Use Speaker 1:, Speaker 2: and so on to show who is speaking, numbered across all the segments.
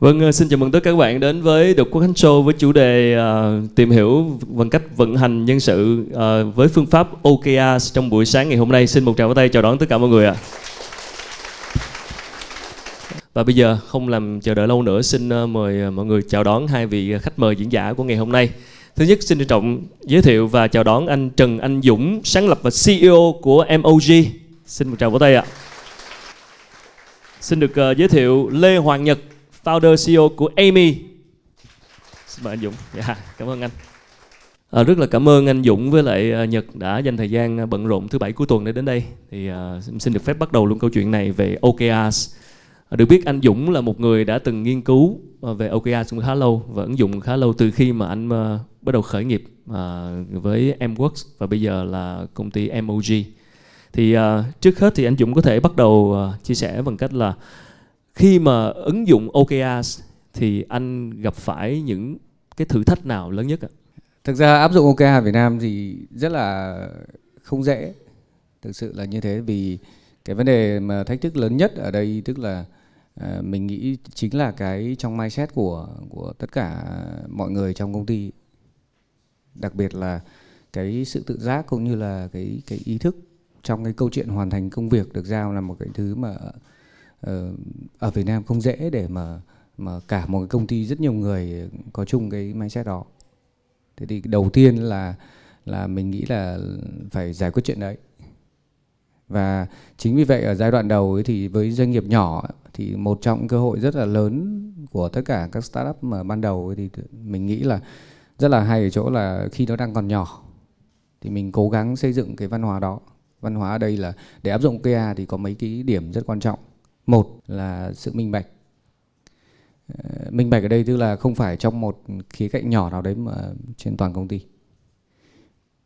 Speaker 1: Vâng, ờ, xin chào mừng tất cả các bạn đến với Độc Quốc Khánh Show với chủ đề uh, tìm hiểu bằng cách vận hành nhân sự uh, với phương pháp OKR trong buổi sáng ngày hôm nay. Xin một tràng pháo tay chào đón tất cả mọi người ạ. Và bây giờ không làm chờ đợi lâu nữa, xin uh, mời mọi người chào đón hai vị khách mời diễn giả của ngày hôm nay. Thứ nhất xin trân trọng giới thiệu và chào đón anh Trần Anh Dũng, sáng lập và CEO của MOG. Xin một tràng pháo tay ạ. Xin được uh, giới thiệu Lê Hoàng Nhật, founder CEO của Amy. Xin mời anh Dũng. Dạ, cảm ơn anh. À, rất là cảm ơn anh Dũng với lại à, Nhật đã dành thời gian à, bận rộn thứ bảy cuối tuần để đến đây. Thì uh, xin được phép bắt đầu luôn câu chuyện này về OKRs. À, được biết anh Dũng là một người đã từng nghiên cứu về OKRs cũng khá lâu và ứng dụng khá lâu từ khi mà anh uh, bắt đầu khởi nghiệp uh, với MWorks và bây giờ là công ty MOG. Thì uh, trước hết thì anh Dũng có thể bắt đầu uh, chia sẻ bằng cách là khi mà ứng dụng OKRs thì anh gặp phải những cái thử thách nào lớn nhất ạ?
Speaker 2: Thực ra áp dụng OKR ở Việt Nam thì rất là không dễ. Thực sự là như thế vì cái vấn đề mà thách thức lớn nhất ở đây tức là à, mình nghĩ chính là cái trong mindset của của tất cả mọi người trong công ty. Đặc biệt là cái sự tự giác cũng như là cái cái ý thức trong cái câu chuyện hoàn thành công việc được giao là một cái thứ mà Ờ, ở Việt Nam không dễ để mà mà cả một cái công ty, rất nhiều người có chung cái mindset đó. Thế thì đầu tiên là là mình nghĩ là phải giải quyết chuyện đấy. Và chính vì vậy ở giai đoạn đầu ấy thì với doanh nghiệp nhỏ thì một trong cơ hội rất là lớn của tất cả các startup mà ban đầu thì mình nghĩ là rất là hay ở chỗ là khi nó đang còn nhỏ, thì mình cố gắng xây dựng cái văn hóa đó. Văn hóa ở đây là để áp dụng KA thì có mấy cái điểm rất quan trọng một là sự minh bạch. Ờ, minh bạch ở đây tức là không phải trong một khía cạnh nhỏ nào đấy mà trên toàn công ty.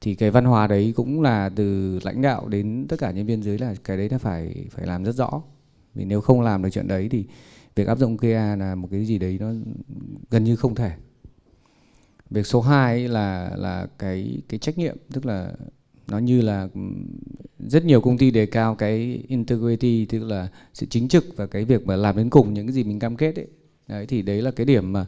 Speaker 2: Thì cái văn hóa đấy cũng là từ lãnh đạo đến tất cả nhân viên dưới là cái đấy là phải phải làm rất rõ. Vì nếu không làm được chuyện đấy thì việc áp dụng KA là một cái gì đấy nó gần như không thể. Việc số 2 là là cái cái trách nhiệm, tức là nó như là rất nhiều công ty đề cao cái integrity tức là sự chính trực và cái việc mà làm đến cùng những cái gì mình cam kết ấy. Đấy thì đấy là cái điểm mà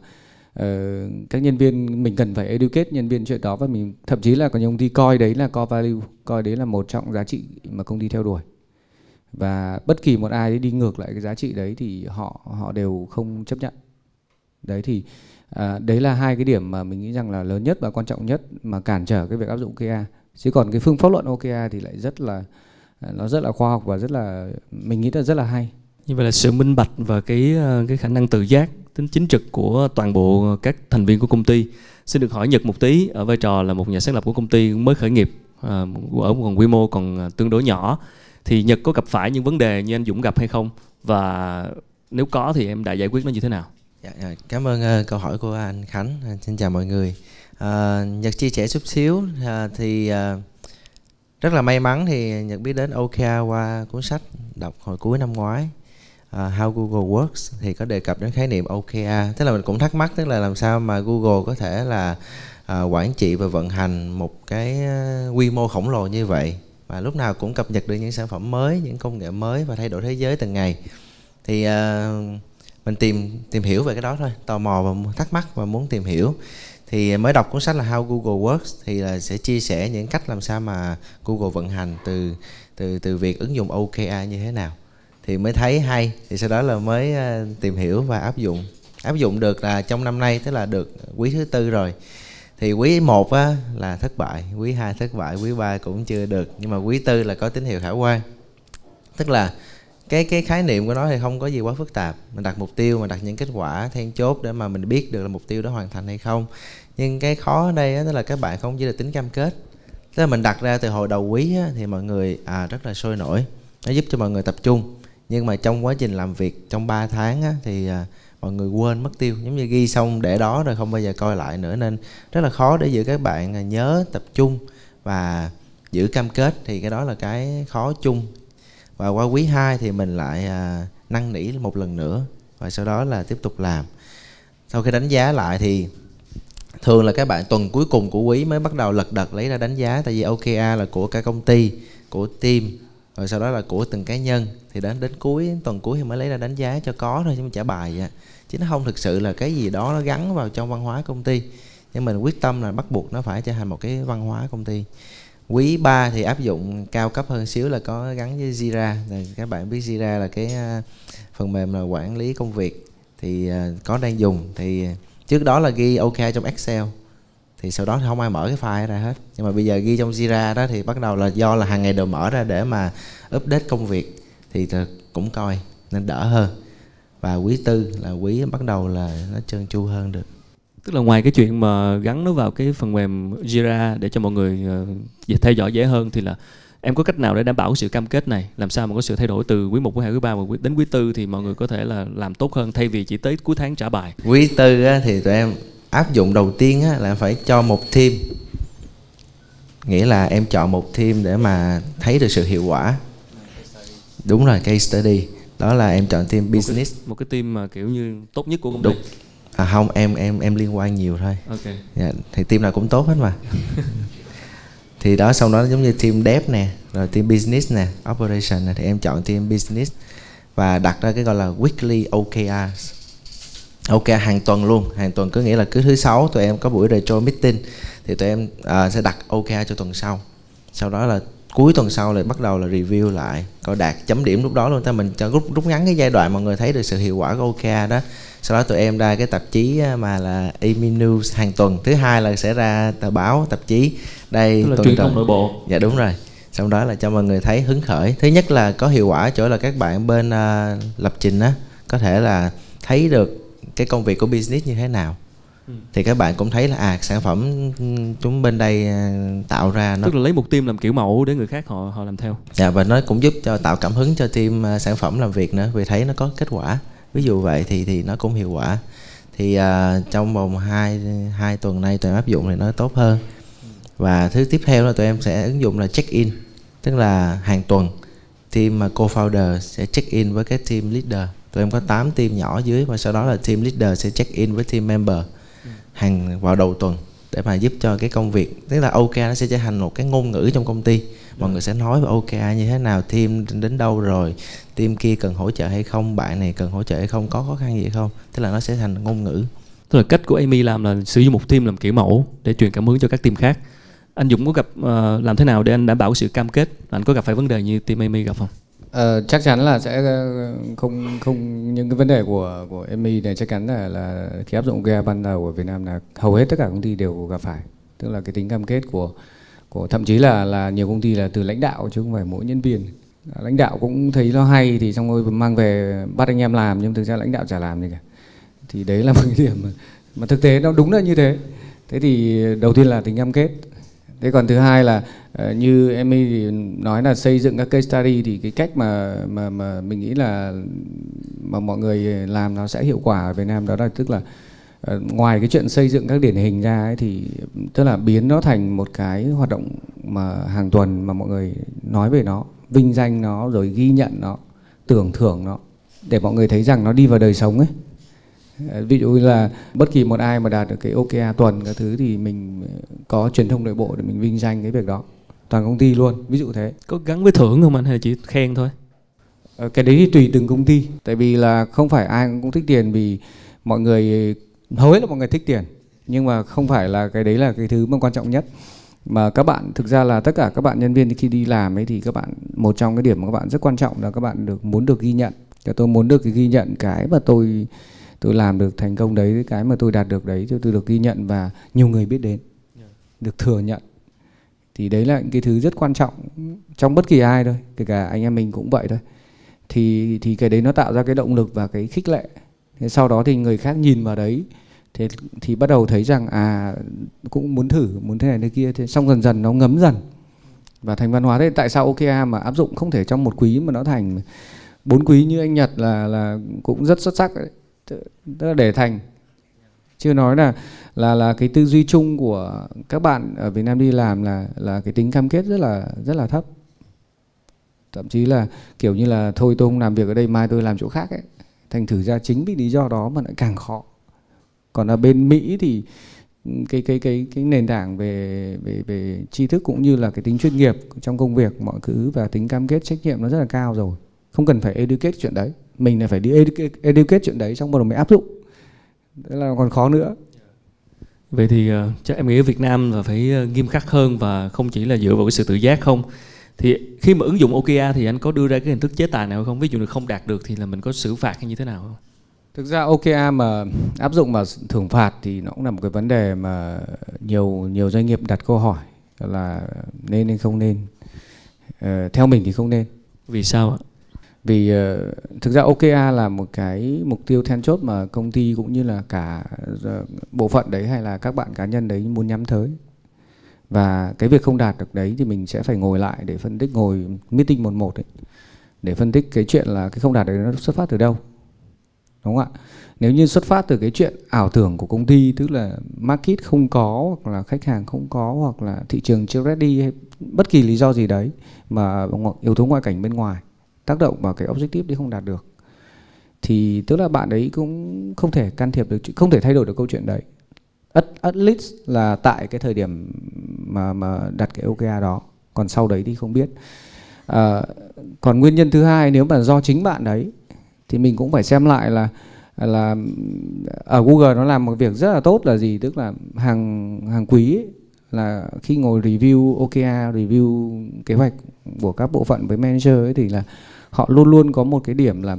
Speaker 2: uh, các nhân viên mình cần phải educate nhân viên chuyện đó và mình thậm chí là có những công ty coi đấy là core value coi đấy là một trong giá trị mà công ty theo đuổi. Và bất kỳ một ai đi ngược lại cái giá trị đấy thì họ họ đều không chấp nhận. Đấy thì à, đấy là hai cái điểm mà mình nghĩ rằng là lớn nhất và quan trọng nhất mà cản trở cái việc áp dụng KA chứ còn cái phương pháp luận OKR thì lại rất là nó rất là khoa học và rất là mình nghĩ là rất là hay.
Speaker 1: Như vậy là sự minh bạch và cái cái khả năng tự giác tính chính trực của toàn bộ các thành viên của công ty. Xin được hỏi nhật một tí ở vai trò là một nhà sáng lập của công ty mới khởi nghiệp à, ở một còn quy mô còn tương đối nhỏ. Thì nhật có gặp phải những vấn đề như anh dũng gặp hay không? Và nếu có thì em đã giải quyết nó như thế nào?
Speaker 3: Dạ, dạ cảm ơn uh, câu hỏi của anh khánh. Xin chào mọi người à, nhật chia sẻ chút xíu. À, thì à, rất là may mắn thì nhật biết đến OKR qua cuốn sách đọc hồi cuối năm ngoái uh, How Google Works thì có đề cập đến khái niệm OKR tức là mình cũng thắc mắc tức là làm sao mà Google có thể là uh, quản trị và vận hành một cái uh, quy mô khổng lồ như vậy và lúc nào cũng cập nhật được những sản phẩm mới những công nghệ mới và thay đổi thế giới từng ngày. Thì uh, mình tìm tìm hiểu về cái đó thôi tò mò và thắc mắc và muốn tìm hiểu thì mới đọc cuốn sách là How Google Works thì là sẽ chia sẻ những cách làm sao mà Google vận hành từ từ từ việc ứng dụng OKR như thế nào. Thì mới thấy hay thì sau đó là mới ờ, tìm hiểu và áp dụng. Áp dụng được là trong năm nay tức là được quý thứ tư rồi. Thì quý 1 á, là thất bại quý 2 thất bại quý 3 cũng chưa được. Nhưng mà quý tư là có tín hiệu khả quan. Tức là cái cái khái niệm của nó thì không có gì quá phức tạp. Mình đặt mục tiêu mình đặt những kết quả then chốt để mà mình biết được là mục tiêu đó hoàn thành hay không. Nhưng cái khó ở đây đó là các bạn không chỉ là tính cam kết. Tức là mình đặt ra từ hồi đầu quý á, thì mọi người à rất là sôi nổi. Nó giúp cho mọi người tập trung. Nhưng mà trong quá trình làm việc trong 3 tháng á, thì à, mọi người quên mất tiêu. Giống như ghi xong để đó rồi không bao giờ coi lại nữa. Nên rất là khó để giữ các bạn à, nhớ tập trung và giữ cam kết. Thì cái đó là cái khó chung và qua quý 2 thì mình lại à, năn nỉ một lần nữa và sau đó là tiếp tục làm. Sau khi đánh giá lại thì thường là các bạn tuần cuối cùng của quý mới bắt đầu lật đật lấy ra đánh giá. Tại vì OKR là của cả công ty của team rồi sau đó là của từng cá nhân. Thì đến đến cuối tuần cuối thì mới lấy ra đánh giá cho có thôi chứ mình trả bài vậy chứ nó không thực sự là cái gì đó nó gắn vào trong văn hóa công ty. Nhưng mình quyết tâm là bắt buộc nó phải trở thành một cái văn hóa công ty quý 3 thì áp dụng cao cấp hơn xíu là có gắn với Jira. Các bạn biết Jira là cái à, phần mềm là quản lý công việc thì à, có đang dùng. Thì à, trước đó là ghi OK trong Excel. Thì sau đó thì không ai mở cái file ra hết. Nhưng mà bây giờ ghi trong Jira đó thì bắt đầu là do là hàng ngày đều mở ra để mà update công việc thì cũng coi nên đỡ hơn. Và quý tư là quý bắt đầu là nó trơn tru hơn được
Speaker 1: tức là ngoài cái chuyện mà gắn nó vào cái phần mềm Jira để cho mọi người uh, theo dõi dễ hơn thì là em có cách nào để đảm bảo sự cam kết này? Làm sao mà có sự thay đổi từ quý 1, quý 2, quý 3 và đến quý tư thì mọi người có thể là làm tốt hơn thay vì chỉ tới cuối tháng trả bài?
Speaker 3: Quý tư á, thì tụi em áp dụng đầu tiên á, là phải cho một team. Nghĩa là em chọn một team để mà thấy được sự hiệu quả. Đúng rồi case study. Đó là em chọn team business
Speaker 1: một cái, một cái team mà kiểu như tốt nhất của công ty. Đúng.
Speaker 3: À không em em em liên quan nhiều thôi.
Speaker 1: Ok.
Speaker 3: Dạ, thì team nào cũng tốt hết mà. Thì đó sau đó giống như team dev nè rồi team business nè operation nè thì em chọn team business và đặt ra cái gọi là weekly OKRs ok hàng tuần luôn. Hàng tuần có nghĩa là cứ thứ sáu tụi em có buổi retro meeting thì tụi em uh, sẽ đặt ok cho tuần sau. Sau đó là cuối tuần sau lại bắt đầu là review lại coi đạt chấm điểm lúc đó luôn. Ta mình cho rút rút ngắn cái giai đoạn mọi người thấy được sự hiệu quả của ok đó sau đó tụi em ra cái tạp chí mà là Emi News hàng tuần. Thứ hai là sẽ ra tờ báo tạp chí. Đây
Speaker 1: Tức là tuần truyền thông nội bộ.
Speaker 3: Dạ đúng rồi. Sau đó là cho mọi người thấy hứng khởi. Thứ nhất là có hiệu quả chỗ là các bạn bên uh, lập trình á có thể là thấy được cái công việc của business như thế nào. Ừ. thì các bạn cũng thấy là à sản phẩm chúng bên đây à, tạo ra
Speaker 1: nó tức là lấy một team làm kiểu mẫu để người khác họ họ làm theo.
Speaker 3: Dạ và nó cũng giúp cho tạo cảm hứng cho team à, sản phẩm làm việc nữa. Vì thấy nó có kết quả ví dụ vậy thì thì nó cũng hiệu quả. Thì uh, trong vòng hai hai tuần nay tụi em áp dụng thì nó tốt hơn. Và thứ tiếp theo là tụi em sẽ ứng dụng là check in tức là hàng tuần team mà co-founder sẽ check in với cái team leader. Tụi em có 8 team nhỏ dưới và sau đó là team leader sẽ check in với team member hàng vào đầu tuần để mà giúp cho cái công việc. Tức là OK nó sẽ trở thành một cái ngôn ngữ trong công ty mọi người sẽ nói về OK như thế nào team đến đâu rồi team kia cần hỗ trợ hay không bạn này cần hỗ trợ hay không có khó khăn gì không? Tức là nó sẽ thành ngôn ngữ.
Speaker 1: Tức là cách của Amy làm là sử dụng một team làm kiểu mẫu để truyền cảm hứng cho các team khác. Anh Dũng có gặp uh, làm thế nào để anh đảm bảo sự cam kết? Anh có gặp phải vấn đề như team Amy gặp không?
Speaker 2: Ờ, chắc chắn là sẽ ờ, không không những cái vấn đề của của Emi này chắc chắn là là khi áp dụng GA ban đầu ở Việt Nam là hầu hết tất cả công ty đều gặp phải. Tức là cái tính cam kết của của thậm chí là là nhiều công ty là từ lãnh đạo chứ không phải mỗi nhân viên. À, lãnh đạo cũng thấy nó hay thì xong rồi mang về bắt anh em làm nhưng thực ra lãnh đạo chả làm gì cả. Thì đấy là một cái điểm mà, mà thực tế nó đúng là như thế. Thế thì đầu tiên là tính cam kết. Thế còn thứ hai là ờ, như em thì nói là xây dựng các case study thì cái cách mà mà mà mình nghĩ là mà mọi người làm nó sẽ hiệu quả ở Việt Nam. Đó là tức là uh, ngoài cái chuyện xây dựng các điển hình ra ấy, thì tức là biến nó thành một cái hoạt động mà hàng tuần mà mọi người nói về nó vinh danh nó rồi ghi nhận nó tưởng thưởng nó để mọi người thấy rằng nó đi vào đời sống ấy. Ờ, ví dụ như là bất kỳ một ai mà đạt được cái OKR tuần các thứ thì mình có truyền thông nội bộ để mình vinh danh cái việc đó. Toàn công ty luôn ví dụ thế.
Speaker 1: Có gắn với thưởng không anh hay chỉ khen thôi?
Speaker 2: Ờ, cái đấy thì tùy từng công ty. Tại vì là không phải ai cũng thích tiền vì mọi người hầu hết là mọi người thích tiền, nhưng mà không phải là cái đấy là cái thứ mà quan trọng nhất. Mà các bạn, thực ra là tất cả các bạn nhân viên khi đi làm ấy thì các bạn, một trong cái điểm mà các bạn rất quan trọng là các bạn được, muốn được ghi nhận. Cho tôi muốn được cái ghi nhận cái mà tôi tôi làm được thành công đấy, cái mà tôi đạt được đấy tôi được ghi nhận và nhiều người biết đến, được thừa nhận. Thì đấy là những cái thứ rất quan trọng trong bất kỳ ai thôi, kể cả anh em mình cũng vậy thôi. Thì thì cái đấy nó tạo ra cái động lực và cái khích lệ thế sau đó thì người khác nhìn vào đấy, thế thì bắt đầu thấy rằng à cũng muốn thử, muốn thế này thế kia, thế xong dần dần nó ngấm dần. Và thành văn hóa thế tại sao OKA mà áp dụng không thể trong một quý mà nó thành bốn quý như anh Nhật là là cũng rất xuất sắc đấy, tức là để thành. Chưa nói là là là cái tư duy chung của các bạn ở Việt Nam đi làm là là cái tính cam kết rất là rất là thấp. Thậm chí là kiểu như là, thôi tôi không làm việc ở đây, mai tôi làm chỗ khác ấy thành thử ra chính vì lý do đó mà lại càng khó. Còn ở bên Mỹ thì cái cái cái cái nền tảng về về về tri thức cũng như là cái tính chuyên nghiệp trong công việc mọi thứ và tính cam kết trách nhiệm nó rất là cao rồi. Không cần phải educate chuyện đấy. Mình là phải đi educate, educate chuyện đấy xong bắt đầu mới áp dụng. Thế là còn khó nữa.
Speaker 1: Vậy thì uh, chắc em nghĩ ở Việt Nam là phải uh, nghiêm khắc hơn và không chỉ là dựa vào cái sự tự giác không? Thì khi mà ứng dụng OKR thì anh có đưa ra cái hình thức chế tài nào không? Ví dụ như không đạt được thì là mình có xử phạt hay như thế nào không?
Speaker 2: Thực ra OKR mà áp dụng mà thưởng phạt thì nó cũng là một cái vấn đề mà nhiều nhiều doanh nghiệp đặt câu hỏi là nên hay không nên. Uh, theo mình thì không nên.
Speaker 1: Vì sao ạ?
Speaker 2: Vì uh, thực ra OKR là một cái mục tiêu then chốt mà công ty cũng như là cả uh, bộ phận đấy hay là các bạn cá nhân đấy muốn nhắm tới và cái việc không đạt được đấy thì mình sẽ phải ngồi lại để phân tích ngồi meeting một một ấy, để phân tích cái chuyện là cái không đạt được nó xuất phát từ đâu. Đúng không ạ? Nếu như xuất phát từ cái chuyện ảo tưởng của công ty tức là market không có hoặc là khách hàng không có hoặc là thị trường chưa ready hay bất kỳ lý do gì đấy mà yếu tố ngoại cảnh bên ngoài tác động vào cái objective đấy không đạt được thì tức là bạn ấy cũng không thể can thiệp được không thể thay đổi được câu chuyện đấy at, at least là tại cái thời điểm mà mà đặt cái OKR đó. Còn sau đấy thì không biết. À, còn nguyên nhân thứ hai nếu mà do chính bạn đấy thì mình cũng phải xem lại là là ở Google nó làm một việc rất là tốt là gì? Tức là hàng hàng quý ấy, là khi ngồi review OKR review kế hoạch của các bộ phận với manager ấy thì là họ luôn luôn có một cái điểm là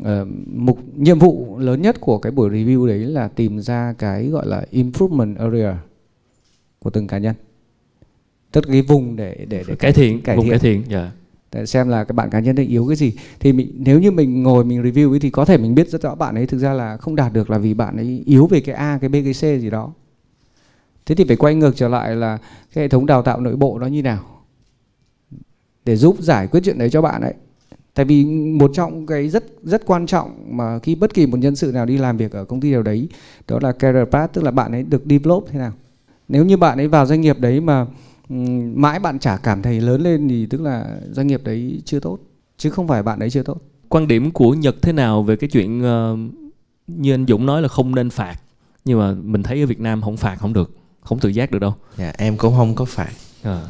Speaker 2: uh, mục nhiệm vụ lớn nhất của cái buổi review đấy là tìm ra cái gọi là improvement area của từng cá nhân tức cái vùng để để để
Speaker 1: cải thiện cải vùng thiện. cải thiện yeah. Dạ.
Speaker 2: để xem là cái bạn cá nhân ấy yếu cái gì thì mình nếu như mình ngồi mình review ấy thì có thể mình biết rất rõ bạn ấy thực ra là không đạt được là vì bạn ấy yếu về cái A cái B cái C gì đó thế thì phải quay ngược trở lại là cái hệ thống đào tạo nội bộ nó như nào để giúp giải quyết chuyện đấy cho bạn ấy tại vì một trong cái rất rất quan trọng mà khi bất kỳ một nhân sự nào đi làm việc ở công ty nào đấy đó là career path tức là bạn ấy được develop thế nào. Nếu như bạn ấy vào doanh nghiệp đấy mà mãi bạn chả cảm thấy lớn lên thì tức là doanh nghiệp đấy chưa tốt chứ không phải bạn ấy chưa tốt.
Speaker 1: Quan điểm của nhật thế nào về cái chuyện uh, như anh dũng nói là không nên phạt nhưng mà mình thấy ở việt nam không phạt không được không tự giác được đâu.
Speaker 3: Dạ em cũng không có phạt. À.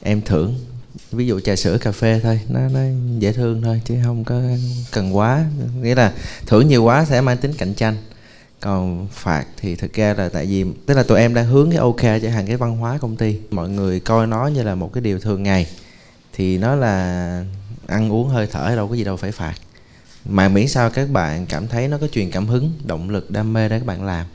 Speaker 3: em thưởng ví dụ trà sữa cà phê thôi, nó nó dễ thương thôi, chứ không có cần quá. Nghĩa là thưởng nhiều quá sẽ mang tính cạnh tranh. Còn phạt thì thực ra là tại vì, tức là tụi em đang hướng cái ok cho hàng cái văn hóa công ty. Mọi người coi nó như là một cái điều thường ngày. Thì nó là ăn uống hơi thở đâu có gì đâu phải phạt. Mà miễn sao các bạn cảm thấy nó có truyền cảm hứng, động lực, đam mê để các bạn làm.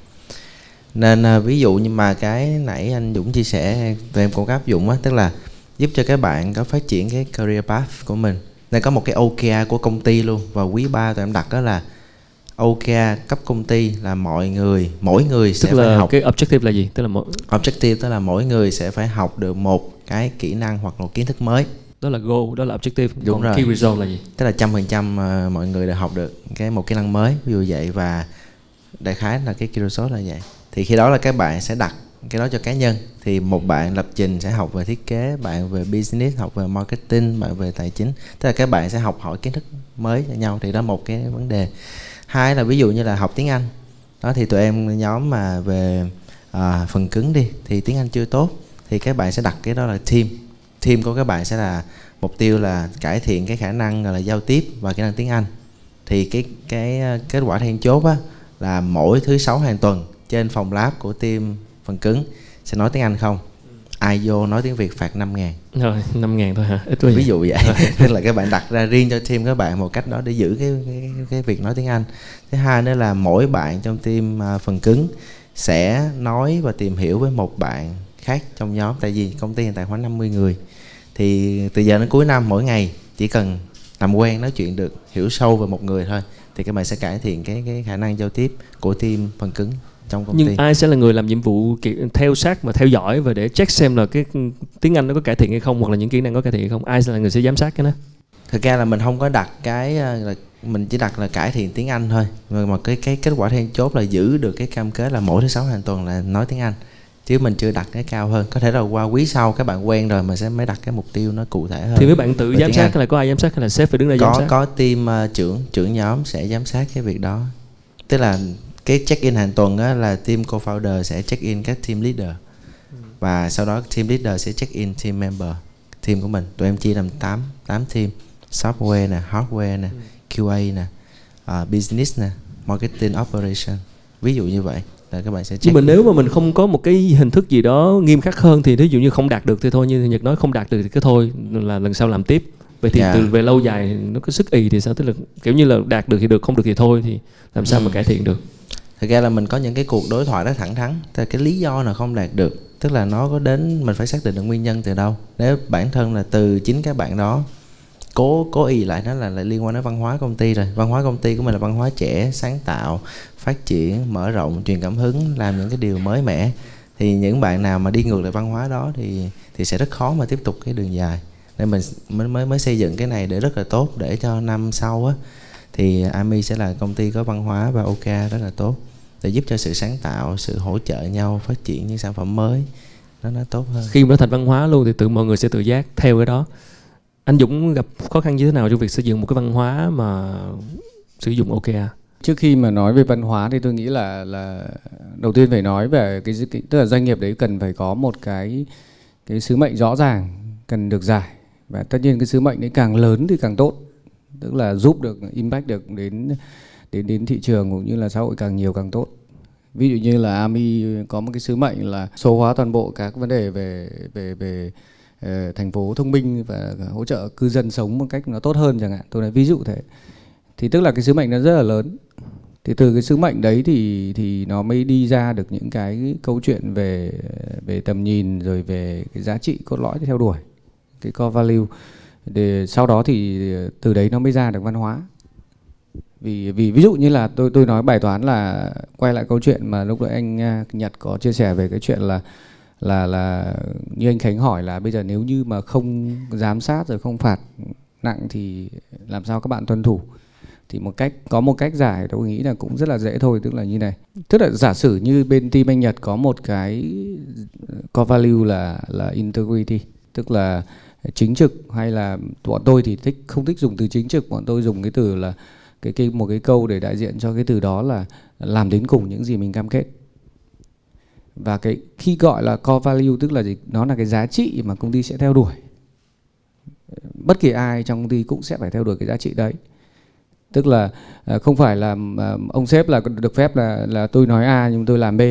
Speaker 3: Nên à, ví dụ như mà cái nãy anh Dũng chia sẻ, tụi em cũng áp dụng á, tức là giúp cho các bạn có phát triển cái career path của mình. Nên có một cái OKR của công ty luôn và quý ba tụi em đặt đó là OKR cấp công ty là mọi người mỗi người
Speaker 1: tức sẽ là phải học. cái objective là gì? Tức là mỗi
Speaker 3: objective tức là mỗi người sẽ phải học được một cái kỹ năng hoặc một kiến thức mới.
Speaker 1: Đó là goal đó là objective. Đúng Còn rồi. key result là gì?
Speaker 3: Tức là trăm phần trăm ờ, mọi người đều học được cái một kỹ năng mới. Ví dụ vậy và đại khái là cái key result là vậy. Thì khi đó là các bạn sẽ đặt cái đó cho cá nhân. Thì một bạn lập trình sẽ học về thiết kế bạn về business học về marketing bạn về tài chính. Tức là các bạn sẽ học hỏi kiến thức mới cho nhau thì đó một cái vấn đề. Hai là ví dụ như là học tiếng anh. Đó thì tụi em nhóm mà về à, phần cứng đi thì tiếng anh chưa tốt thì các bạn sẽ đặt cái đó là team. Team của các bạn sẽ là mục tiêu là cải thiện cái khả năng là giao tiếp và kỹ năng tiếng anh. Thì cái cái à, kết quả then chốt á là mỗi thứ sáu hàng tuần trên phòng lab của team phần cứng. Sẽ nói tiếng Anh không? Ai vô nói tiếng Việt phạt 5 ngàn.
Speaker 1: Rồi 5 ngàn thôi hả?
Speaker 3: Ít ví dụ vậy. Nên là các bạn đặt ra riêng cho team các bạn một cách đó để giữ cái cái, cái việc nói tiếng Anh. Thứ hai nữa là mỗi bạn trong team uh, phần cứng sẽ nói và tìm hiểu với một bạn khác trong nhóm. Tại vì công ty hiện tại khoảng 50 người. Thì từ giờ đến cuối năm mỗi ngày chỉ cần làm quen nói chuyện được hiểu sâu về một người thôi thì các bạn sẽ cải thiện cái cái khả năng giao tiếp của team phần cứng trong công
Speaker 1: nhưng
Speaker 3: ty.
Speaker 1: ai sẽ là người làm nhiệm vụ theo sát và theo dõi và để check xem là cái tiếng Anh nó có cải thiện hay không hoặc là những kỹ năng có cải thiện hay không? Ai sẽ là người sẽ giám sát cái đó?
Speaker 3: Thực ra là mình không có đặt cái ờ, là mình chỉ đặt là cải thiện tiếng Anh thôi. Mà cái cái kết quả then chốt là giữ được cái cam kết là mỗi thứ sáu hàng tuần là nói tiếng Anh. Chứ mình chưa đặt cái cao hơn. Có thể là qua quý sau các bạn quen rồi mình sẽ mới đặt cái mục tiêu nó cụ thể hơn.
Speaker 1: Thì mấy bạn tự giám sát hay là có ai giám sát hay là sếp phải đứng ra
Speaker 3: có,
Speaker 1: giám sát?
Speaker 3: có team uh, trưởng trưởng nhóm sẽ giám sát cái việc đó. Tức là cái check in hàng tuần á, là team co-founder sẽ check in các team leader. Và sau đó team leader sẽ check in team member team của mình. Tụi em chia làm 8 8 team. Software nè hardware nè QA nè uh, business nè marketing operation. Ví dụ như vậy là các bạn sẽ check
Speaker 1: nhưng mà nếu mà mình không có một cái hình thức gì đó nghiêm khắc hơn thì ví dụ như không đạt được thì thôi như nhật nói không đạt được thì cứ thôi là lần sau làm tiếp. Vậy thì
Speaker 3: Dạ.
Speaker 1: từ về lâu dài nó có sức ì thì sao? Tức là kiểu như là đạt được thì được không được thì thôi thì làm sao
Speaker 3: Ừ.
Speaker 1: mà cải thiện được
Speaker 3: thực ra là mình có những cái cuộc đối thoại nó thẳng thắn. Thì cái lý do nào không đạt được tức là nó có đến mình phải xác định được nguyên nhân từ đâu. Nếu bản thân là từ chính các bạn đó cố cố ý lại nó là, là liên quan đến văn hóa công ty rồi. Văn hóa công ty của mình là văn hóa trẻ sáng tạo phát triển mở rộng truyền cảm hứng làm những cái điều mới mẻ. Thì những bạn nào mà đi ngược lại văn hóa đó thì thì sẽ rất khó mà tiếp tục cái đường dài. Nên mình mới mới mới xây dựng cái này để rất là tốt để cho năm sau á thì Ami sẽ là công ty có văn hóa và OK rất là tốt để giúp cho sự sáng tạo, sự hỗ trợ nhau phát triển những sản phẩm mới nó nó tốt hơn.
Speaker 1: khi mà nó thành văn hóa luôn thì tự mọi người sẽ tự giác theo cái đó. Anh Dũng gặp khó khăn như thế nào trong việc xây dựng một cái văn hóa mà sử dụng OKR
Speaker 2: Trước khi mà nói về văn hóa thì tôi nghĩ là là đầu tiên phải nói về cái, cái tức là doanh nghiệp đấy cần phải có một cái cái sứ mệnh rõ ràng cần được giải. Và tất nhiên cái sứ mệnh đấy càng lớn thì càng tốt tức là giúp được impact được đến đến đến thị trường cũng như là xã hội càng nhiều càng tốt. Ví dụ như là Ami có một cái sứ mệnh là số hóa toàn bộ các vấn đề về về về uh, thành phố thông minh và hỗ trợ cư dân sống một cách nó tốt hơn chẳng hạn. Tôi nói ví dụ thế. Thì tức là cái sứ mệnh nó rất là lớn. Thì từ cái sứ mệnh đấy thì thì nó mới đi ra được những cái câu chuyện về về tầm nhìn rồi về cái giá trị cốt lõi để theo đuổi cái core value để sau đó thì từ đấy nó mới ra được văn hóa. Vì vì ví dụ như là tôi tôi nói bài toán là quay lại câu chuyện mà lúc nãy anh à, Nhật có chia sẻ về cái chuyện là là là như anh Khánh hỏi là bây giờ nếu như mà không giám sát rồi không phạt nặng thì làm sao các bạn tuân thủ? Thì một cách, có một cách giải tôi nghĩ là cũng rất là dễ thôi, tức là như này. Tức là giả sử như bên team anh Nhật có một cái core value là là integrity, tức là chính trực hay là bọn tôi thì thích, không thích dùng từ chính trực. Bọn tôi dùng cái từ là cái cái, một cái câu để đại diện cho cái từ đó là làm đến cùng những gì mình cam kết. Và cái khi gọi là core value tức là gì? Nó là cái giá trị mà công ty sẽ theo đuổi. Bất kỳ ai trong công ty cũng sẽ phải theo đuổi cái giá trị đấy. Tức là à, không phải là à, ông sếp là được phép là là tôi nói A nhưng tôi làm B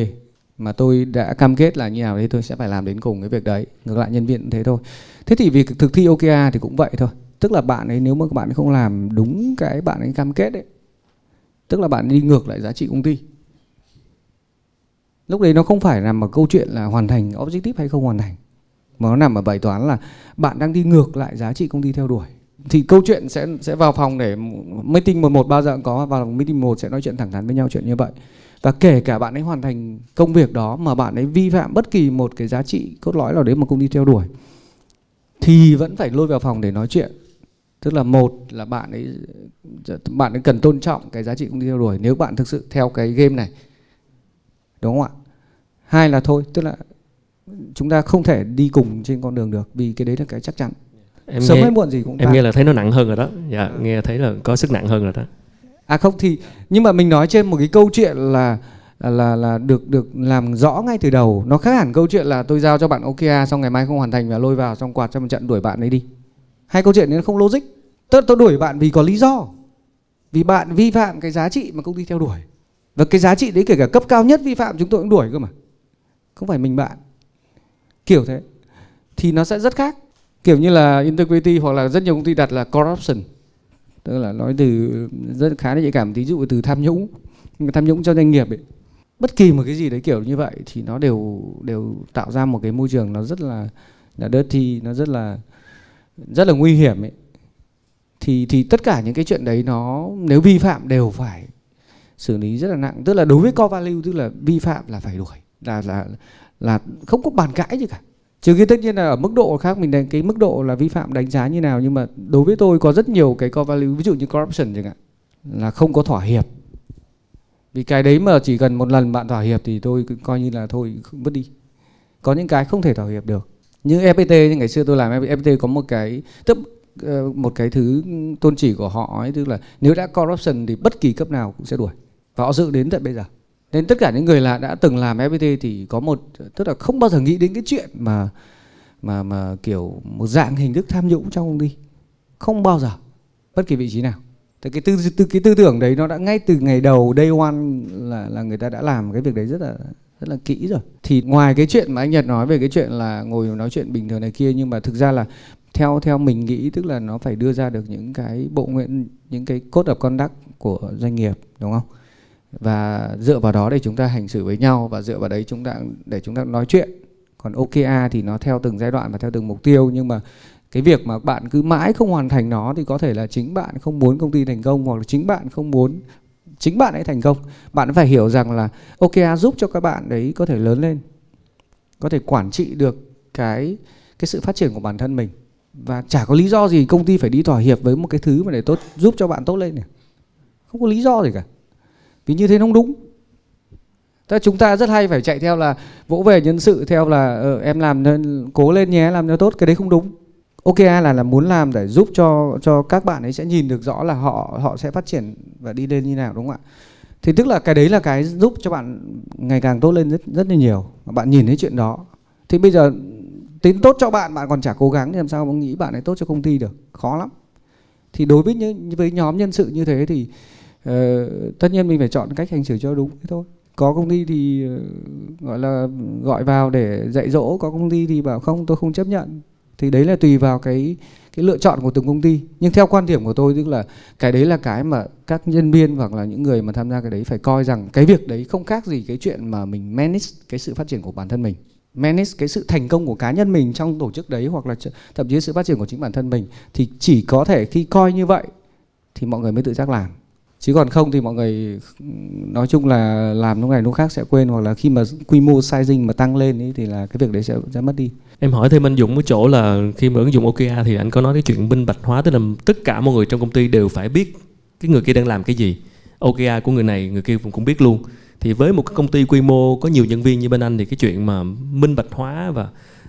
Speaker 2: mà tôi đã cam kết là như nào đấy tôi sẽ phải làm đến cùng cái việc đấy, ngược lại nhân viên cũng thế thôi. Thế thì việc thực thi OKR thì cũng vậy thôi. Tức là bạn ấy nếu mà các bạn ấy không làm đúng cái bạn ấy cam kết đấy, tức là bạn đi ngược lại giá trị công ty. Lúc đấy nó không phải nằm ở câu chuyện là hoàn thành objective hay không hoàn thành, mà nó nằm ở bài toán là bạn đang đi ngược lại giá trị công ty theo đuổi. Thì câu chuyện sẽ sẽ vào phòng để meeting một một, bao giờ cũng có, vào meeting một sẽ nói chuyện thẳng thắn với nhau chuyện như vậy và kể cả bạn ấy hoàn thành công việc đó mà bạn ấy vi phạm bất kỳ một cái giá trị cốt lõi nào đấy mà công ty theo đuổi thì vẫn phải lôi vào phòng để nói chuyện. Tức là một là bạn ấy bạn ấy cần tôn trọng cái giá trị công ty theo đuổi nếu bạn thực sự theo cái game này. Đúng không ạ? Hai là thôi tức là chúng ta không thể đi cùng trên con đường được vì cái đấy là cái chắc chắn.
Speaker 1: Em
Speaker 2: sớm
Speaker 1: nghe
Speaker 2: hay muộn gì cũng
Speaker 1: em
Speaker 2: tan.
Speaker 1: nghe là thấy nó nặng hơn rồi đó. Dạ nghe thấy là có sức nặng hơn rồi đó
Speaker 2: À không thì nhưng mà mình nói trên một cái câu chuyện là là là, được được làm rõ ngay từ đầu. Nó khác hẳn câu chuyện là tôi giao cho bạn OKR xong ngày mai không hoàn thành và lôi vào xong quạt cho một trận đuổi bạn ấy đi. Hai câu chuyện này nó không logic. tôi tôi đuổi bạn vì có lý do. Vì bạn vi phạm cái giá trị mà công ty theo đuổi. Và cái giá trị đấy kể cả cấp cao nhất vi phạm chúng tôi cũng đuổi cơ mà. Không phải mình bạn. Kiểu thế. Thì nó sẽ rất khác. Kiểu như là integrity hoặc là rất nhiều công ty đặt là corruption tức là nói từ rất khá là nhạy cảm ví dụ từ tham nhũng tham nhũng cho doanh nghiệp ấy. Bất kỳ một cái gì đấy kiểu như vậy thì nó đều đều tạo ra một cái môi trường nó rất là là dirty, nó rất là rất là nguy hiểm ấy. Thì thì tất cả những cái chuyện đấy nó, nếu vi phạm đều phải xử lý rất là nặng. Tức là đối với core value tức là vi phạm là phải đuổi, là là là không có bàn cãi gì cả trừ khi tất nhiên là ở mức độ khác, mình đánh, cái mức độ là vi phạm đánh giá như nào, nhưng mà đối với tôi có rất nhiều cái core value, ví dụ như corruption chẳng hạn, là không có thỏa hiệp. Vì cái đấy mà chỉ cần một lần bạn thỏa hiệp thì tôi coi như là thôi vứt đi. Có những cái không thể thỏa hiệp được. Như FPT như ngày xưa tôi làm FPT có một cái, tức ờ, một cái thứ tôn chỉ của họ ấy, tức là nếu đã corruption thì bất kỳ cấp nào cũng sẽ đuổi. Và họ dự đến tận bây giờ nên tất cả những người là đã từng làm FPT thì có một tức là không bao giờ nghĩ đến cái chuyện mà mà mà kiểu một dạng hình thức tham nhũng trong công ty. Không bao giờ. Bất kỳ vị trí nào. Thì cái tư, tư cái tư tưởng đấy nó đã ngay từ ngày đầu day one là là người ta đã làm cái việc đấy rất là rất là kỹ rồi. Thì ngoài cái chuyện mà anh Nhật nói về cái chuyện là ngồi nói chuyện bình thường này kia nhưng mà thực ra là theo theo mình nghĩ tức là nó phải đưa ra được những cái bộ nguyện những cái code of conduct của doanh nghiệp đúng không? Và dựa vào đó để chúng ta hành xử với nhau và dựa vào đấy chúng ta, để chúng ta nói chuyện. Còn OKA thì nó theo từng giai đoạn và theo từng mục tiêu, nhưng mà cái việc mà bạn cứ mãi không hoàn thành nó thì có thể là chính bạn không muốn công ty thành công hoặc là chính bạn không muốn, chính bạn ấy thành công. Bạn phải hiểu rằng là OKA giúp cho các bạn đấy có thể lớn lên, có thể quản trị được cái cái sự phát triển của bản thân mình. Và chả có lý do gì công ty phải đi thỏa hiệp với một cái thứ mà để tốt, giúp cho bạn tốt lên này. Không có lý do gì cả vì như thế nó không đúng. Tức chúng ta rất hay phải chạy theo là vỗ về nhân sự theo là ờ, em làm nên cố lên nhé làm cho tốt cái đấy không đúng. Ok là là muốn làm để giúp cho cho các bạn ấy sẽ nhìn được rõ là họ họ sẽ phát triển và đi lên như nào đúng không ạ? Thì tức là cái đấy là cái giúp cho bạn ngày càng tốt lên rất rất là nhiều bạn nhìn thấy chuyện đó. Thì bây giờ tính tốt cho bạn bạn còn chả cố gắng thì làm sao mà nghĩ bạn ấy tốt cho công ty được khó lắm. Thì đối với những với nhóm nhân sự như thế thì Ờ, tất nhiên mình phải chọn cách hành xử cho đúng thế thôi. Có công ty thì uh, gọi là gọi vào để dạy dỗ có công ty thì bảo không tôi không chấp nhận. Thì đấy là tùy vào cái cái lựa chọn của từng công ty. Nhưng theo quan điểm của tôi tức là cái đấy là cái mà các nhân viên hoặc là những người mà tham gia cái đấy phải coi rằng cái việc đấy không khác gì cái chuyện mà mình manage cái sự phát triển của bản thân mình. Manage cái sự thành công của cá nhân mình trong tổ chức đấy hoặc là thậm chí sự phát triển của chính bản thân mình thì chỉ có thể khi coi như vậy thì mọi người mới tự giác làm chứ còn không thì mọi người nói chung là làm lúc này lúc khác sẽ quên hoặc là khi mà quy mô sizing mà tăng lên ý, thì là cái việc đấy sẽ sẽ mất đi.
Speaker 1: Em hỏi thêm anh Dũng cái chỗ là khi mà ứng dụng OKR thì anh có nói cái chuyện minh bạch hóa tức là tất cả mọi người trong công ty đều phải biết cái người kia đang làm cái gì. OKR của người này người kia cũng biết luôn. Thì với một cái công ty quy mô có nhiều nhân viên như bên anh thì cái chuyện mà minh bạch hóa và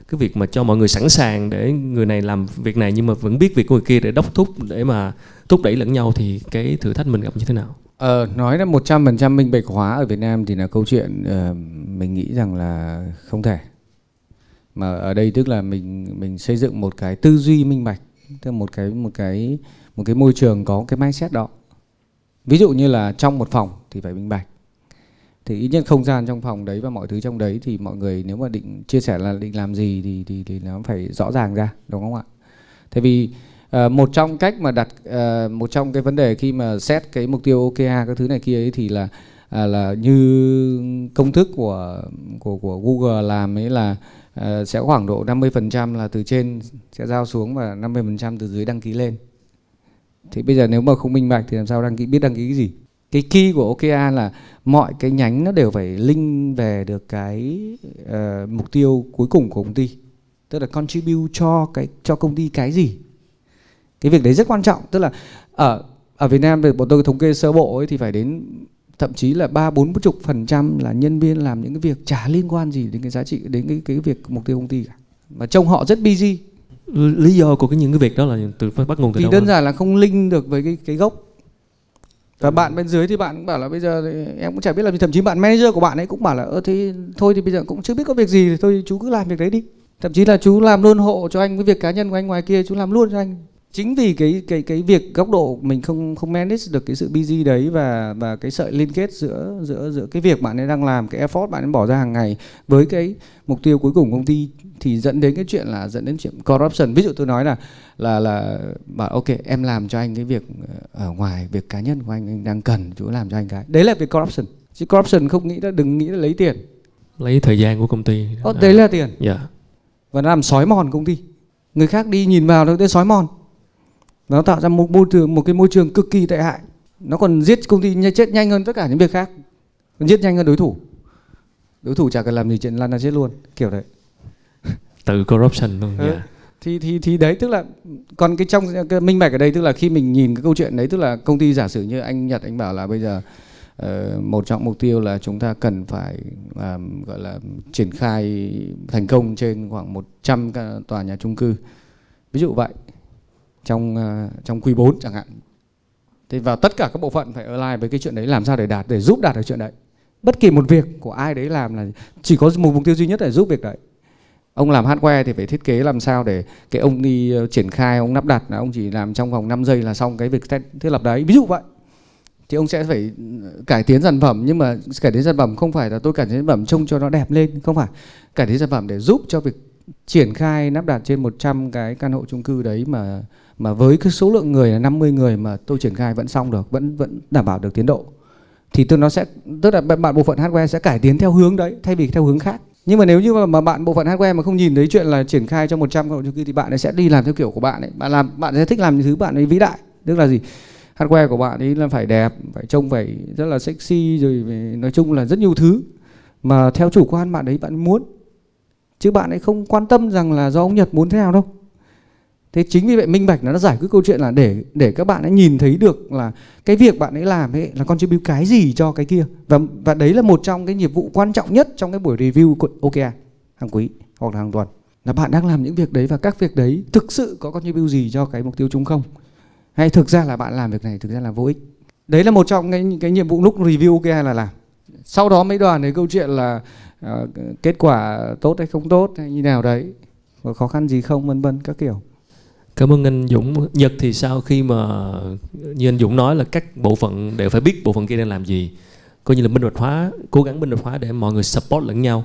Speaker 1: cái việc mà cho mọi người sẵn sàng để người này làm việc này nhưng mà vẫn biết việc của người kia để đốc thúc để mà thúc đẩy lẫn nhau thì cái thử thách mình gặp như thế nào?
Speaker 2: Ờ, nói là 100% minh bạch hóa ở Việt Nam thì là câu chuyện uh, mình nghĩ rằng là không thể. Mà ở đây tức là mình mình xây dựng một cái tư duy minh bạch, tức là một cái một cái một cái môi trường có cái mindset đó. Ví dụ như là trong một phòng thì phải minh bạch thì ít nhất không gian trong phòng đấy và mọi thứ trong đấy thì mọi người nếu mà định chia sẻ là định làm gì thì thì thì nó phải rõ ràng ra đúng không ạ? Tại vì uh, một trong cách mà đặt uh, một trong cái vấn đề khi mà xét cái mục tiêu OKR các thứ này kia ấy thì là à, là như công thức của của của Google làm ấy là uh, sẽ khoảng độ 50% là từ trên sẽ giao xuống và 50% từ dưới đăng ký lên. Thì bây giờ nếu mà không minh bạch thì làm sao đăng ký biết đăng ký cái gì? Cái key của OKR là mọi cái nhánh nó đều phải link về được cái uh, mục tiêu cuối cùng của công ty. Tức là contribute cho cái cho công ty cái gì. Cái việc đấy rất quan trọng. Tức là ở ở Việt Nam thì bọn tôi thống kê sơ bộ ấy thì phải đến thậm chí là ba bốn chục phần trăm là nhân viên làm những cái việc chả liên quan gì đến cái giá trị đến cái cái việc mục tiêu công ty cả. Mà trông họ rất busy.
Speaker 1: Lý do của cái những cái việc đó là từ bắt nguồn từ
Speaker 2: vì
Speaker 1: đâu
Speaker 2: đơn giản là không link được với cái cái gốc và bạn bên dưới thì bạn cũng bảo là bây giờ em cũng chả biết là thậm chí bạn manager của bạn ấy cũng bảo là ơ thế thôi thì bây giờ cũng chưa biết có việc gì thì thôi chú cứ làm việc đấy đi. Thậm chí là chú làm luôn hộ cho anh cái việc cá nhân của anh ngoài kia chú làm luôn cho anh chính vì cái cái cái việc góc độ mình không không manage được cái sự busy đấy và và cái sợi liên kết giữa giữa giữa cái việc bạn ấy đang làm cái effort bạn ấy bỏ ra hàng ngày với cái mục tiêu cuối cùng công ty thì dẫn đến cái chuyện là dẫn đến chuyện corruption. Ví dụ tôi nói là là là bảo ok em làm cho anh cái việc ờ, ở ngoài việc cá nhân của anh anh đang cần chú làm cho anh cái. Đấy là việc corruption. Chứ corruption không nghĩ là đừng nghĩ là lấy tiền.
Speaker 1: Lấy thời gian của công ty.
Speaker 2: Ồ, đấy là tiền.
Speaker 1: Dạ.
Speaker 2: Và nó làm sói mòn công ty. Người khác đi nhìn vào nó tới sói mòn nó tạo ra một môi trường một cái môi trường cực kỳ tệ hại. Nó còn giết công ty chết nhanh hơn tất cả những việc khác. Giết nhanh hơn đối thủ. Đối thủ chả cần làm gì chuyện lan ra chết luôn. Kiểu đấy.
Speaker 1: Tự corruption luôn
Speaker 2: ừ. yeah. thì thì thì đấy tức là còn cái trong cái minh bạch ở đây tức là khi mình nhìn cái câu chuyện đấy tức là công ty giả sử như anh Nhật anh bảo là bây giờ uh, một trong mục tiêu là chúng ta cần phải um, gọi là triển khai thành công trên khoảng 100 tòa nhà chung cư. Ví dụ vậy trong uh, trong quý 4 chẳng hạn. Thì vào tất cả các bộ phận phải align với cái chuyện đấy làm sao để đạt để giúp đạt được chuyện đấy. Bất kỳ một việc của ai đấy làm là chỉ có một mục tiêu duy nhất là giúp việc đấy. Ông làm hardware thì phải thiết kế làm sao để cái ông đi ờ, triển khai ông lắp đặt là ông chỉ làm trong vòng 5 giây là xong cái việc thiết lập đấy. Ví dụ vậy thì ông sẽ phải ờ, cải tiến sản phẩm nhưng mà cải tiến sản phẩm không phải là tôi cải tiến sản phẩm trông cho nó đẹp lên không phải. Cải tiến sản phẩm để giúp cho việc triển khai lắp đặt trên 100 cái căn hộ chung cư đấy mà mà với cái số lượng người là 50 người mà tôi triển khai vẫn xong được vẫn vẫn đảm bảo được tiến độ thì tôi nó sẽ tức là bạn bộ phận hardware sẽ cải tiến theo hướng đấy thay vì theo hướng khác. Nhưng mà nếu như mà, mà bạn bộ phận hardware mà không nhìn thấy chuyện là triển khai cho 100 cộng hộ chung cư thì bạn ấy sẽ đi làm theo kiểu của bạn ấy. Bạn làm bạn sẽ thích làm những thứ bạn ấy vĩ đại. Tức là gì? Hardware của bạn ấy là phải đẹp phải trông phải rất là sexy rồi nói chung là rất nhiều thứ. Mà theo chủ quan bạn ấy bạn muốn. Chứ bạn ấy không quan tâm rằng là do ông Nhật muốn thế nào đâu thế chính vì vậy minh bạch nó giải quyết câu chuyện là để để các bạn ấy nhìn thấy được là cái việc bạn ấy làm ấy là con contribute cái gì cho cái kia. Và và đấy là một trong cái nhiệm vụ quan trọng nhất trong cái buổi review của OKR hàng quý hoặc là hàng tuần là bạn đang làm những việc đấy và các việc đấy thực sự có contribute gì cho cái mục tiêu chung không? Hay thực ra là bạn làm việc này thực ra là vô ích? Đấy là một trong cái cái nhiệm vụ lúc review OKR là làm. Sau đó mới đoàn đến câu chuyện là uh, kết quả tốt hay không tốt hay như nào đấy có khó khăn gì không vân vân các kiểu.
Speaker 1: Cảm ơn anh Dũng. Nhật thì sau khi mà như anh Dũng nói là các bộ phận đều phải biết bộ phận kia đang làm gì. Coi như là minh bạch hóa, cố gắng minh bạch hóa để mọi người support lẫn nhau.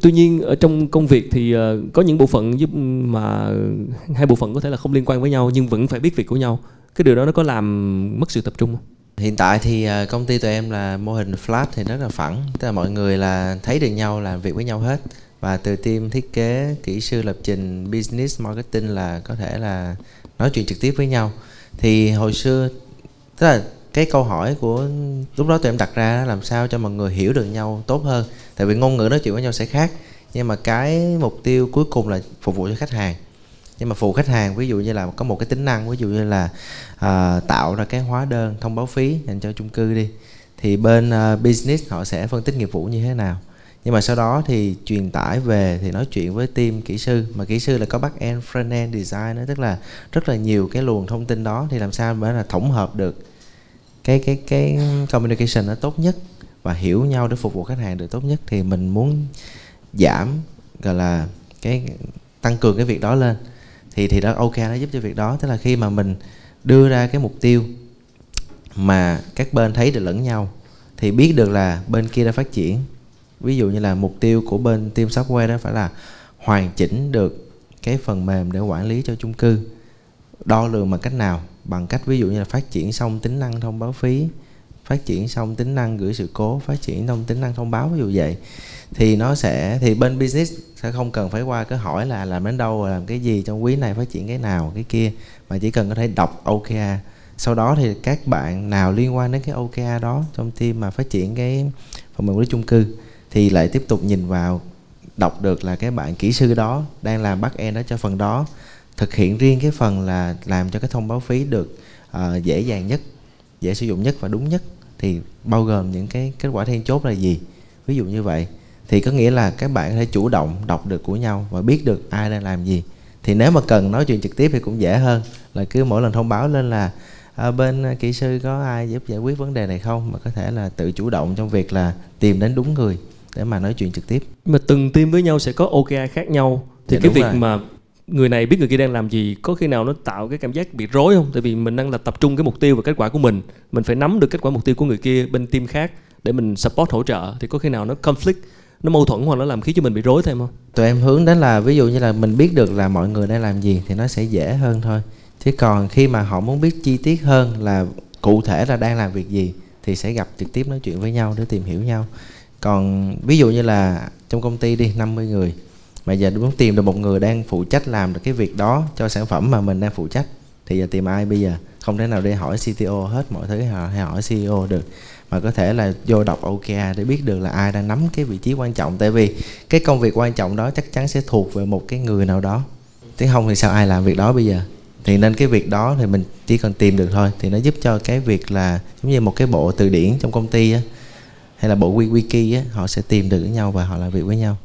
Speaker 1: Tuy nhiên ở trong công việc thì ờ, có những bộ phận giúp mà hai bộ phận có thể là không liên quan với nhau nhưng vẫn phải biết việc của nhau. Cái điều đó nó có làm mất sự tập trung không?
Speaker 3: Hiện tại thì ờ, công ty tụi em là mô hình flat thì rất là phẳng, tức là mọi người là thấy được nhau làm việc với nhau hết và từ team thiết kế kỹ sư lập trình business marketing là có thể là nói chuyện trực tiếp với nhau. Thì hồi xưa tức là cái câu hỏi của lúc đó tụi em đặt ra làm sao cho mọi người hiểu được nhau tốt hơn. Tại vì ngôn ngữ nói chuyện với nhau sẽ khác nhưng mà cái mục tiêu cuối cùng là phục vụ cho khách hàng. Nhưng mà phụ khách hàng ví dụ như là có một cái tính năng ví dụ như là uh, tạo ra cái hóa đơn thông báo phí dành cho chung cư đi thì bên uh, business họ sẽ phân tích nghiệp vụ như thế nào nhưng mà sau đó thì truyền tải về, thì nói chuyện với team kỹ sư. Mà kỹ sư là có back end, front end design đó, tức là rất là nhiều cái luồng thông tin đó. Thì làm sao mới là tổng hợp được cái cái cái communication nó tốt nhất và hiểu nhau để phục vụ khách hàng được tốt nhất. Thì mình muốn giảm, gọi là, cái tăng cường cái việc đó lên. Thì thì đó, ok, nó giúp cho việc đó. Tức là khi mà mình đưa ra cái mục tiêu mà các bên thấy được lẫn nhau, thì biết được là bên kia đã phát triển ví dụ như là mục tiêu của bên team software đó phải là hoàn chỉnh được cái phần mềm để quản lý cho chung cư. Đo lường bằng cách nào? Bằng cách ví dụ như là phát triển xong tính năng thông báo phí, phát triển xong tính năng gửi sự cố, phát triển xong tính năng thông báo, ví dụ vậy. Thì nó sẽ, thì bên business sẽ không cần phải qua cái hỏi là làm đến đâu làm cái gì trong quý này, phát triển cái nào, cái kia, mà chỉ cần có thể đọc OKR sau đó thì các bạn nào liên quan đến cái OKR đó trong team mà phát triển cái phần mềm quản lý chung cư thì lại tiếp tục nhìn vào đọc được là cái bạn kỹ sư đó đang làm bắt end đó cho phần đó thực hiện riêng cái phần là làm cho cái thông báo phí được uh, dễ dàng nhất dễ sử dụng nhất và đúng nhất. Thì bao gồm những cái kết quả then chốt là gì? Ví dụ như vậy. Thì có nghĩa là các bạn có thể chủ động đọc được của nhau và biết được ai đang làm gì. Thì nếu mà cần nói chuyện trực tiếp thì cũng dễ hơn là cứ mỗi lần thông báo lên là à, bên kỹ sư có ai giúp giải quyết vấn đề này không? Mà có thể là tự chủ động trong việc là tìm đến đúng người để mà nói chuyện trực tiếp.
Speaker 1: Mà từng team với nhau sẽ có OKR khác nhau. Thì dạ, cái việc rồi. mà người này biết người kia đang làm gì có khi nào nó tạo cái cảm giác bị rối không? Tại vì mình đang là tập trung cái mục tiêu và kết quả của mình. Mình phải nắm được kết quả mục tiêu của người kia bên team khác để mình support hỗ trợ. Thì có khi nào nó conflict nó mâu thuẫn hoặc nó làm khiến cho mình bị rối thêm không?
Speaker 3: Tụi em hướng đến là ví dụ như là mình biết được là mọi người đang làm gì thì nó sẽ dễ hơn thôi. Chứ còn khi mà họ muốn biết chi tiết hơn là cụ thể là đang làm việc gì thì sẽ gặp trực tiếp nói chuyện với nhau để tìm hiểu nhau còn ví dụ như là trong công ty đi 50 người. Mà giờ muốn tìm được một người đang phụ trách làm được cái việc đó cho sản phẩm mà mình đang phụ trách, thì giờ tìm ai bây giờ? Không thể nào đi hỏi CTO hết mọi thứ hay hỏi CEO được. Mà có thể là vô đọc OKR để biết được là ai đang nắm cái vị trí quan trọng. Tại vì cái công việc quan trọng đó chắc chắn sẽ thuộc về một cái người nào đó. Chứ không thì sao ai làm việc đó bây giờ? Thì nên cái việc đó thì mình chỉ cần tìm được thôi. Thì nó giúp cho cái việc là giống như một cái bộ từ điển trong công ty á hay là bộ wiki á, họ sẽ tìm được với nhau và họ làm việc với nhau.